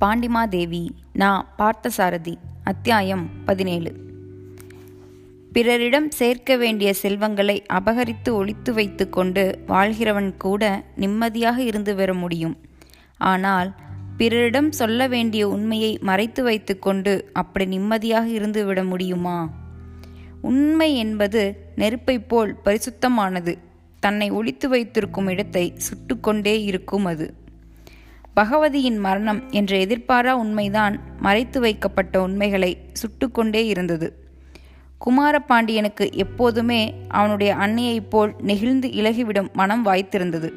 பாண்டிமாதேவி நா பார்த்தசாரதி அத்தியாயம் பதினேழு. பிறரிடம் சேர்க்க வேண்டிய செல்வங்களை அபகரித்து ஒழித்து வைத்து கொண்டு வாழ்கிறவன் கூட நிம்மதியாக இருந்து வர முடியும். ஆனால் பிறரிடம் சொல்ல வேண்டிய உண்மையை மறைத்து வைத்துக்கொண்டு அப்படி நிம்மதியாக இருந்து விட முடியுமா? உண்மை என்பது நெருப்பைப் போல் பரிசுத்தமானது. தன்னை ஒழித்து வைத்திருக்கும் இடத்தை சுட்டுக்கொண்டே இருக்கும் அது. பகவதியின் மரணம் என்ற எதிர்பாரா உண்மைதான் மறைத்து வைக்கப்பட்ட உண்மைகளை சுட்டுக்கொண்டே இருந்தது. குமாரபாண்டியனுக்கு எப்போதுமே அவனுடைய அன்னையைப் போல் நெகிழ்ந்து இலகிவிடும் மனம் வாய்த்திருந்தது.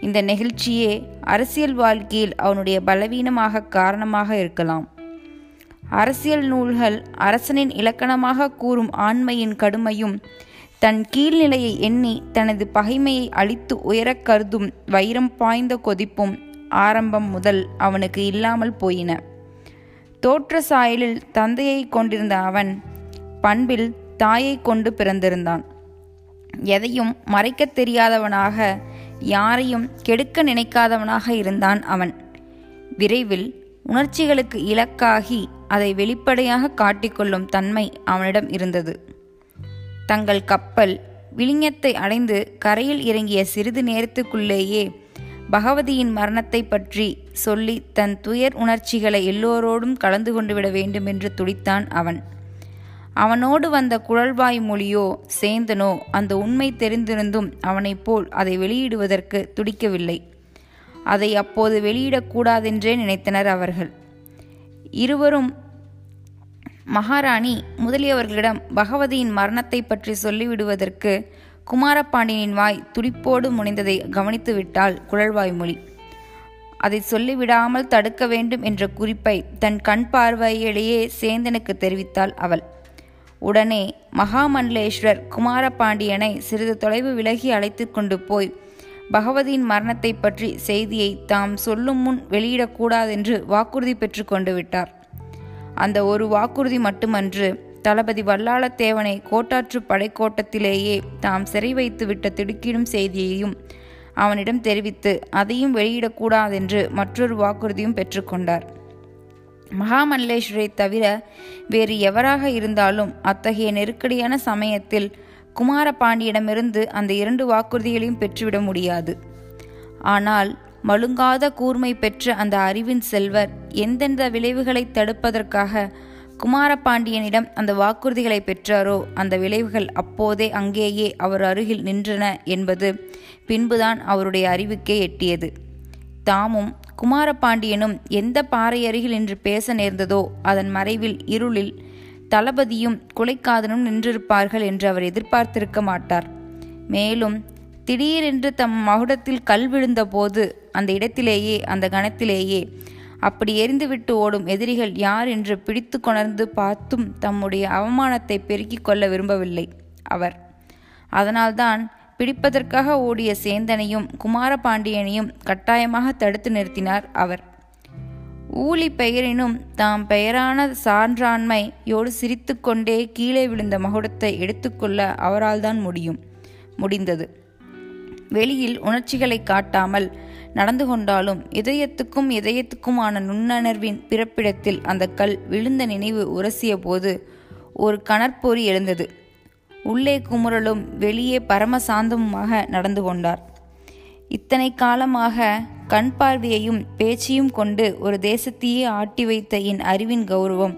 இந்த நெகிழ்ச்சியே அரசியல் வாழ்க்கையில் அவனுடைய பலவீனமாக காரணமாக இருக்கலாம். அரசியல் நூல்கள் அரசனின் இலக்கணமாக கூறும் ஆண்மையின் கடுமையும் தன் கீழ்நிலையை எண்ணி தனது பகைமையை அழித்து உயரக் கருதும் வைரம் பாய்ந்த கொதிப்பும் ஆரம்பம் முதல் அவனுக்கு இல்லாமல் போயின. தோற்ற சாயலில் தந்தையை கொண்டிருந்த அவன் பண்பில் தாயை கொண்டு பிறந்திருந்தான். எதையும் மறைக்கத் தெரியாதவனாக யாரையும் கெடுக்க நினைக்காதவனாக இருந்தான் அவன். விரைவில் உணர்ச்சிகளுக்கு இலக்காகி அதை வெளிப்படையாக காட்டிக்கொள்ளும் தன்மை அவனிடம் இருந்தது. தங்கள் கப்பல் விழிஞத்தை அடைந்து கரையில் இறங்கிய சிறிது நேரத்துக்குள்ளேயே பகவதியின் மரணத்தை பற்றி சொல்லி தன் துயர் உணர்ச்சிகளை எல்லோரோடும் கலந்து கொண்டு விட வேண்டும் என்று துடித்தான் அவன். அவனோடு வந்த குழல்வாய் மொழியோ சேந்தனோ அந்த உண்மை தெரிந்திருந்தும் அவனைப் போல் அதை வெளியிடுவதற்கு துடிக்கவில்லை. அதை அப்போது வெளியிடக்கூடாதென்றே நினைத்தனர் அவர்கள். இருவரும் மகாராணி முதலியவர்களிடம் பகவதியின் மரணத்தை பற்றி சொல்லிவிடுவதற்கு குமாரபாண்டியனின் வாய் துடிப்போடு முனைந்ததை கவனித்துவிட்டாள் குழல்வாய்மொழி அதை சொல்லிவிடாமல் தடுக்க வேண்டும் என்ற குறிப்பை தன் கண் பார்வையிலேயே சேந்தனுக்கு தெரிவித்தாள் அவள். உடனே மகாமண்டலேஸ்வரர் குமாரபாண்டியனை சிறிது தொலைவு விலகி அழைத்து கொண்டு போய் பகவதியின் மரணத்தை பற்றி செய்தியை தாம் சொல்லும் முன் வெளியிடக்கூடாதென்று வாக்குறுதி பெற்று கொண்டு விட்டார். அந்த ஒரு வாக்குறுதி மட்டுமன்று தளபதி வல்லாளத்தேவனை கோட்டாற்று படைக்கோட்டத்திலேயே தாம் சிறை வைத்து விட்ட திடுக்கிடும் செய்தியையும் அவனிடம் தெரிவித்து அதையும் வெளியிடக்கூடாதென்று மற்றொரு வாக்குறுதியும் பெற்றுக்கொண்டார். மகாமல்லேஸ்வரை தவிர வேறு எவராக இருந்தாலும் அத்தகைய நெருக்கடியான சமயத்தில் குமாரபாண்டியிடமிருந்து அந்த இரண்டு வாக்குறுதிகளையும் பெற்றுவிட முடியாது. ஆனால் மழுங்காத கூர்மை பெற்ற அந்த அறிவின் செல்வர் எந்தெந்த விளைவுகளை தடுப்பதற்காக குமாரபாண்டியனிடம் அந்த வாக்குறுதிகளை பெற்றாரோ? அந்த விளைவுகள் அப்போதே அங்கேயே அவர் அருகில் நின்றன என்பது பின்புதான் அவருடைய அறிவுக்கே எட்டியது. தாமும் குமாரபாண்டியனும் எந்த பாறை அருகில் நின்று பேச நேர்ந்ததோ அதன் மறைவில் இருளில் தளபதியும் குலைக்காதனும் நின்றிருப்பார்கள் என்று அவர் எதிர்பார்த்திருக்க மாட்டார். மேலும் திடீரென்று தம் மகுடத்தில் கல் விழுந்தபோது அந்த இடத்திலேயே அந்த கணத்திலேயே அப்படி எரிந்துவிட்டு ஓடும் எதிரிகள் யார் என்று பிடித்து கொணர்ந்து பார்த்தும் தம்முடைய அவமானத்தை பெருக்கிக் கொள்ள விரும்பவில்லை. அவர் அதனால்தான் பிடிப்பதற்காக ஓடிய சேந்தனையும் குமாரபாண்டியனையும் கட்டாயமாக தடுத்து நிறுத்தினார் அவர். ஊழி பெயரினும் தாம் பெயரான சான்றாண்மையோடு சிரித்துக்கொண்டே கீழே விழுந்த மகுடத்தை எடுத்துக்கொள்ள அவரால்தான் முடியும் முடிந்தது. வெளியில் உணர்ச்சிகளை காட்டாமல் நடந்து கொண்டாலும் இதயத்துக்கும் இதயத்துக்குமான நுண்ணணர்வின் பிறப்பிடத்தில் அந்த கல் விழுந்த நினைவு உரசிய போது ஒரு கணற்பொறி எழுந்தது. உள்ளே குமுறலும் வெளியே பரமசாந்தமுமாக நடந்து கொண்டார். இத்தனை காலமாக கண் பார்வையையும் பேச்சையும் கொண்டு ஒரு தேசத்தையே ஆட்டி வைத்த என் அறிவின் கௌரவம்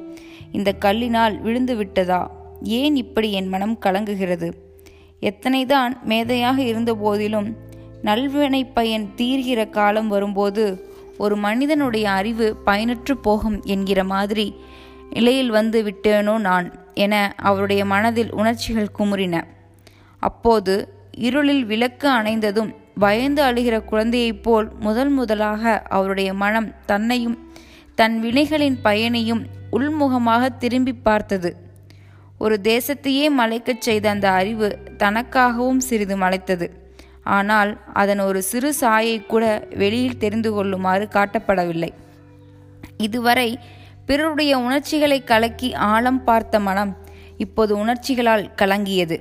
இந்த கல்லினால் விழுந்து விட்டதா? ஏன் இப்படி என் மனம் கலங்குகிறது? எத்தனைதான் மேதையாக இருந்த போதிலும் நல்வினை பயன் தீர்கிற காலம் வரும்போது ஒரு மனிதனுடைய அறிவு பயனற்று போகும் என்கிற மாதிரி நிலையில் வந்து விட்டேனோ நான் என அவருடைய மனதில் உணர்ச்சிகள் குமுறின. அப்போது இருளில் விளக்கு அணைந்ததும் பயந்து அழுகிற குழந்தையைப் போல் முதல் முதலாக அவருடைய மனம் தன்னையும் தன் வினைகளின் பயனையும் உள்முகமாக திரும்பி பார்த்தது. ஒரு தேசத்தையே மலைக்கச் செய்த அந்த அறிவு தனக்காகவும் சிறிது மலைத்தது. ஆனால் அதன் ஒரு சிறு சாயை கூட வெளியில் தெரிந்து கொள்ளுமாறு காட்டப்படவில்லை. இதுவரை பிறருடைய உணர்ச்சிகளை கலக்கி ஆழம் பார்த்த மனம் இப்போது உணர்ச்சிகளால் கலங்கியது.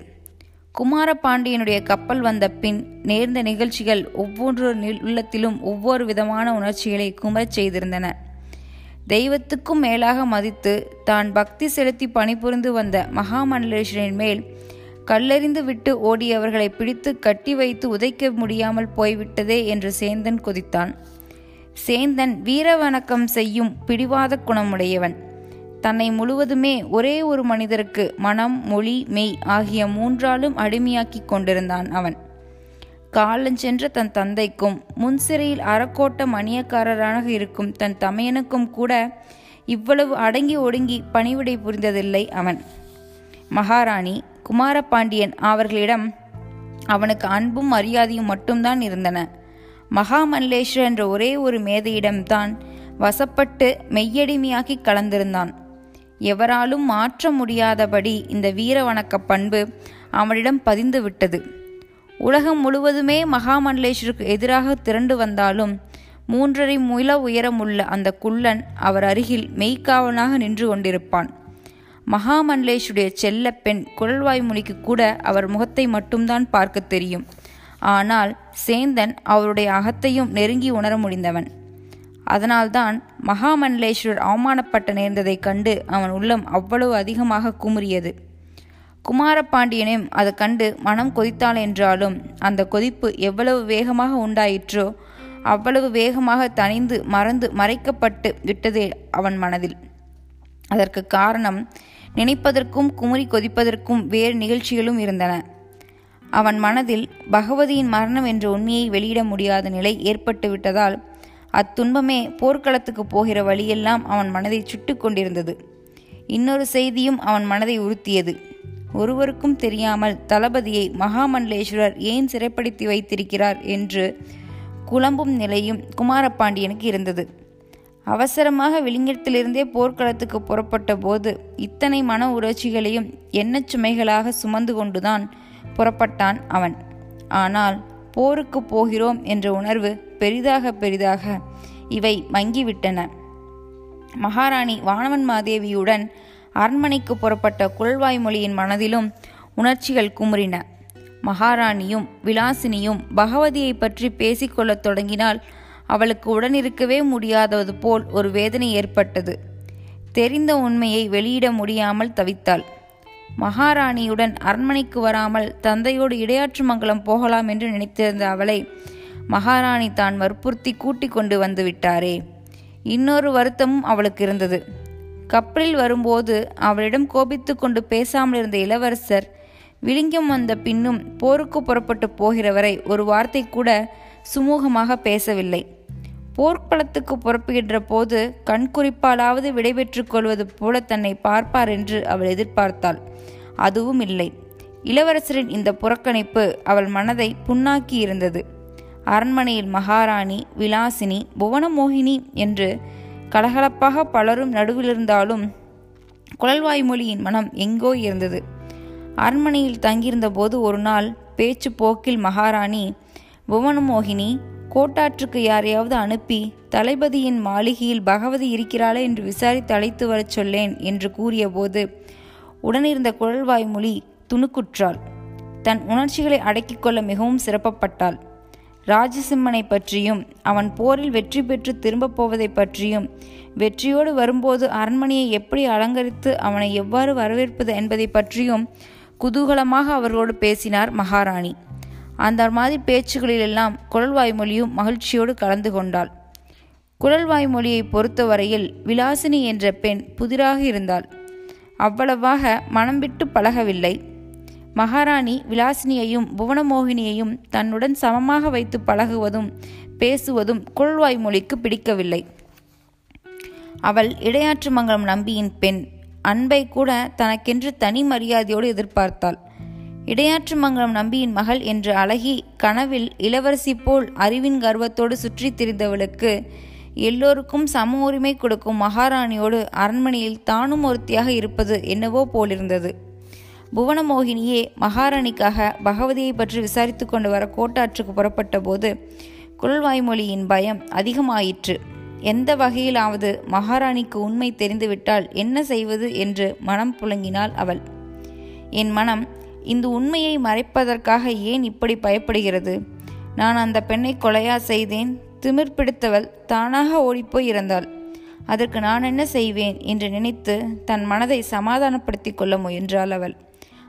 குமாரபாண்டியனுடைய கப்பல் வந்த பின் நேர்ந்த நிகழ்ச்சிகள் ஒவ்வொரு நில்- உள்ளத்திலும் ஒவ்வொரு விதமான உணர்ச்சிகளை குமரச் செய்திருந்தன. தெய்வத்துக்கும் மேலாக மதித்து தான் பக்தி செலுத்தி பணிபுரிந்து வந்த மகாமண்டலேஸ்வரின் மேல் கல்லறிந்து விட்டு ஓடியவர்களை பிடித்து கட்டி வைத்து உதைக்க முடியாமல் போய்விட்டதே என்று சேந்தன் கொதித்தான். சேந்தன் வீர வணக்கம் செய்யும் பிடிவாத குணமுடையவன். தன்னை முழுவதுமே ஒரே ஒரு மனிதருக்கு மனம் மொழி மெய் ஆகிய மூன்றாலும் அடிமையாக்கிக் கொண்டிருந்தான் அவன். காலஞ்சென்ற தன் தந்தைக்கும் முன்சிறையில் அறக்கோட்ட மணியக்காரராக இருக்கும் தன் தமையனுக்கும் கூட இவ்வளவு அடங்கி ஒடுங்கி பணிவிடை புரிந்ததில்லை அவன். மகாராணி குமாரபாண்டியன் அவர்களிடம் அவனுக்கு அன்பும் மரியாதையும் மட்டும்தான் இருந்தன. மகாமல்லேஸ்வர் என்ற ஒரே ஒரு மேதையிடம்தான் வசப்பட்டு மெய்யடிமையாக்கி கலந்திருந்தான். எவராலும் மாற்ற முடியாதபடி இந்த வீர வணக்க பண்பு அவனிடம் பதிந்து விட்டது. உலகம் முழுவதுமே மகாமண்டலேஸ்வருக்கு எதிராக திரண்டு வந்தாலும் மூன்றரை முல உயரமுள்ள அந்த குள்ளன் அவர் அருகில் மெய்க்காவனாக நின்று கொண்டிருப்பான். மகாமண்டலேஷுடைய செல்ல பெண் குழல்வாய்மொழிக்கு கூட அவர் முகத்தை மட்டும்தான் பார்க்க தெரியும். ஆனால் சேந்தன் அவருடைய அகத்தையும் நெருங்கி உணர முடிந்தவன். அதனால்தான் மகாமண்டலேஸ்வரர் அவமானப்பட்ட நேர்ந்ததைக் கண்டு அவன் உள்ளம் அவ்வளவு அதிகமாக குமுறியது. குமாரபாண்டியனையும் அதை கண்டு மனம் கொதித்தாள் என்றாலும் அந்த கொதிப்பு எவ்வளவு வேகமாக உண்டாயிற்றோ அவ்வளவு வேகமாக தணிந்து மறந்து மறைக்கப்பட்டு விட்டதே அவன் மனதில். அதற்கு காரணம் நினைப்பதற்கும் குமுறி கொதிப்பதற்கும் வேறு நிகழ்ச்சிகளும் இருந்தன. அவன் மனதில் பகவதியின் மரணம் என்ற உண்மையை வெளியிட முடியாத நிலை ஏற்பட்டு விட்டதால் அத்துன்பமே போர்க்களத்துக்கு போகிற வழியெல்லாம் அவன் மனதை சுட்டு கொண்டிருந்தது. இன்னொரு செய்தியும் அவன் மனதை உறுத்தியது. ஒருவருக்கும் தெரியாமல் தளபதியை மகாமண்டலேஸ்வரர் ஏன் சிறைப்படுத்தி வைத்திருக்கிறார் என்று குழம்பும் நிலையும் குமாரபாண்டியனுக்கு இருந்தது. அவசரமாக விளிங்கத்திலிருந்தே போர்க்களத்துக்கு புறப்பட்ட போது இத்தனை மன உணர்ச்சிகளையும் எண்ணச் சுமைகளாக சுமந்து கொண்டுதான் புறப்பட்டான் அவன். ஆனால் போருக்கு போகிறோம் என்ற உணர்வு பெரிதாக பெரிதாக இவை மங்கிவிட்டன. மகாராணி வானவன் மாதேவியுடன் அரண்மனைக்கு புறப்பட்ட குழல்வாய்மொழியின் மனதிலும் உணர்ச்சிகள் குமுறின. மகாராணியும் விலாசினியும் பகவதியை பற்றி பேசிக்கொள்ளத் தொடங்கினால் அவளுக்கு உடனிருக்கவே முடியாதது போல் ஒரு வேதனை ஏற்பட்டது. தெரிந்த உண்மையை வெளியிட முடியாமல் தவித்தாள். மகாராணியுடன் அரண்மனைக்கு வராமல் தந்தையோடு இடையாற்று மங்கலம் போகலாம் என்று நினைத்திருந்த அவளை மகாராணி தான் வற்புறுத்தி கூட்டிக் கொண்டு வந்து விட்டாரே. இன்னொரு வருத்தமும் அவளுக்கு இருந்தது. கப்பலில் வரும்போது அவளிடம் கோபித்து கொண்டு பேசாமல் இருந்த இளவரசர் விளிங்கம் வந்த பின்னும் போருக்கு புறப்பட்டு போகிறவரை ஒரு வார்த்தை கூட சுமூகமாக பேசவில்லை. போர்க்களத்துக்கு புறப்படுகின்ற போது கண்குறிப்பாலாவது விடைபெற்றுக் கொள்வது போல தன்னை பார்ப்பார் என்று அவள் எதிர்பார்த்தாள். அதுவும் இல்லை. இளவரசரின் இந்த புறக்கணிப்பு அவள் மனதை புண்ணாக்கி இருந்தது. அரண்மனையில் மகாராணி விலாசினி புவனமோகினி என்று கலகலப்பாக பலரும் நடுவிலிருந்தாலும் குழல்வாய்மொழியின் மனம் எங்கோ இருந்தது. அரண்மனையில் தங்கியிருந்த போது ஒரு நாள் பேச்சு போக்கில் மகாராணி புவனமோகினி கோட்டாற்றுக்கு யாரையாவது அனுப்பி தளபதியின் மாளிகையில் பகவதி இருக்கிறாளா என்று விசாரித்து அழைத்து வரச் சொல்லேன் என்று கூறியபோது உடனிருந்த குழல்வாய்மொழி துணுக்குற்றாள். தன் உணர்ச்சிகளை அடக்கிக் கொள்ள மிகவும் சிறப்பப்பட்டாள் ராஜசிம்மனை பற்றியும் அவன் போரில் வெற்றி பெற்று திரும்பப் போவதை பற்றியும் வெற்றியோடு வரும்போது அரண்மனையை எப்படி அலங்கரித்து அவனை எவ்வாறு வரவேற்பது என்பதை பற்றியும் குதூகலமாக அவர்களோடு பேசினார் மகாராணி. அந்த மாதிரி பேச்சுகளிலெல்லாம் குழல்வாய்மொழியும் மகிழ்ச்சியோடு கலந்து கொண்டாள். குழல்வாய்மொழியை பொறுத்தவரையில் விலாசினி என்ற பெண் புதிராக இருந்தாள். அவ்வளவாக மனம் விட்டு பழகவில்லை. மகாராணி விலாசினியையும் புவனமோகினியையும் தன்னுடன் சமமாக வைத்து பழகுவதும் பேசுவதும் குழல்வாய் மொழிக்கு பிடிக்கவில்லை. அவள் இடையாற்று மங்கலம் நம்பியின் பெண் அன்பை கூட தனக்கென்று தனி மரியாதையோடு எதிர்பார்த்தாள். இடையாற்று மங்கலம் நம்பியின் மகள் என்று அழகி கனவில் இளவரசி போல் அறிவின் கர்வத்தோடு சுற்றித் திரிந்தவளுக்கு எல்லோருக்கும் சம உரிமை கொடுக்கும் மகாராணியோடு அரண்மனையில் தானும் ஒருத்தியாக இருப்பது என்னவோ போலிருந்தது. புவனமோகினியே மகாராணிக்காக பகவதியை பற்றி விசாரித்து கொண்டு வர கோட்டாற்றுக்கு புறப்பட்ட போது குரல்வாய்மொழியின் பயம் அதிகமாயிற்று. எந்த வகையிலாவது மகாராணிக்கு உண்மை தெரிந்துவிட்டால் என்ன செய்வது என்று மனம் புழங்கினாள் அவள். என் மனம் இந்த உண்மையை மறைப்பதற்காக ஏன் இப்படி பயப்படுகிறது? நான் அந்த பெண்ணை கொலையா செய்தேன்? திமிர் பிடித்தவள் தானாக ஓடிப்போய் இறந்தாள். அதற்கு நான் என்ன செய்வேன் என்று நினைத்து தன் மனதை சமாதானப்படுத்திக் கொள்ள முயன்றாள் அவள்.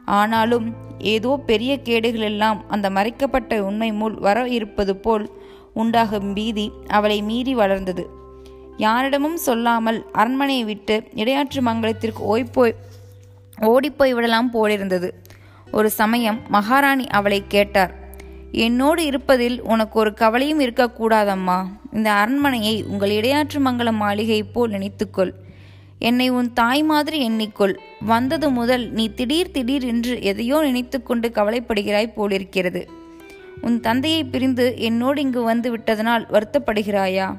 ஆனாலும் ஏதோ பெரிய கேடுகளெல்லாம் அந்த மறைக்கப்பட்ட உண்மை மூல் வர இருப்பது போல் உண்டாகும் பீதி அவளை மீறி வளர்ந்தது. யாரிடமும் சொல்லாமல் அரண்மனையை விட்டு இடையாற்று மங்கலத்திற்கு ஓய்போய் ஓடிப்போய் விடலாம் போலிருந்தது. ஒரு சமயம் மகாராணி அவளை கேட்டார் என்னோடு இருப்பதில் உனக்கு ஒரு கவலையும் இருக்கக்கூடாதம்மா. இந்த அரண்மனையை உங்கள் இடையாற்று மங்கலம் மாளிகை போல் நினைத்துக்கொள். என்னை உன் தாய் மாதிரி எண்ணிக்கொள். வந்தது முதல் நீ திடீர் திடீர் என்று எதையோ நினைத்து கொண்டு கவலைப்படுகிறாய் போலிருக்கிறது. உன் தந்தையை பிரிந்து என்னோடு இங்கு வந்து விட்டதனால் வருத்தப்படுகிறாயா?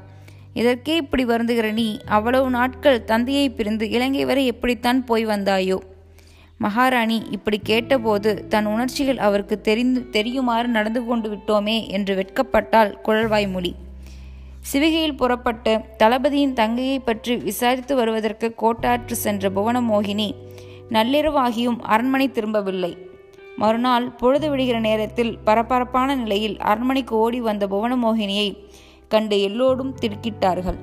இதற்கே இப்படி வருந்துகிற நீ அவ்வளவு நாட்கள் தந்தையை பிரிந்து இலங்கை வரை எப்படித்தான் போய் வந்தாயோ? மகாராணி இப்படி கேட்டபோது தன் உணர்ச்சிகள் அவருக்கு தெரிந்து தெரியுமாறு நடந்து கொண்டு விட்டோமே என்று வெட்கப்பட்டால் குழல்வாய் மொழி சிவிகையில் புறப்பட்டு தளபதியின் தங்கையை பற்றி விசாரித்து வருவதற்கு கோட்டாற்று சென்ற புவனமோகினி நள்ளிரவாகியும் அரண்மனை திரும்பவில்லை. மறுநாள் பொழுது விடுகிற நேரத்தில் பரபரப்பான நிலையில் அரண்மனைக்கு ஓடி வந்த புவனமோகினியை கண்டு எல்லோரும் திடுக்கிட்டார்கள்.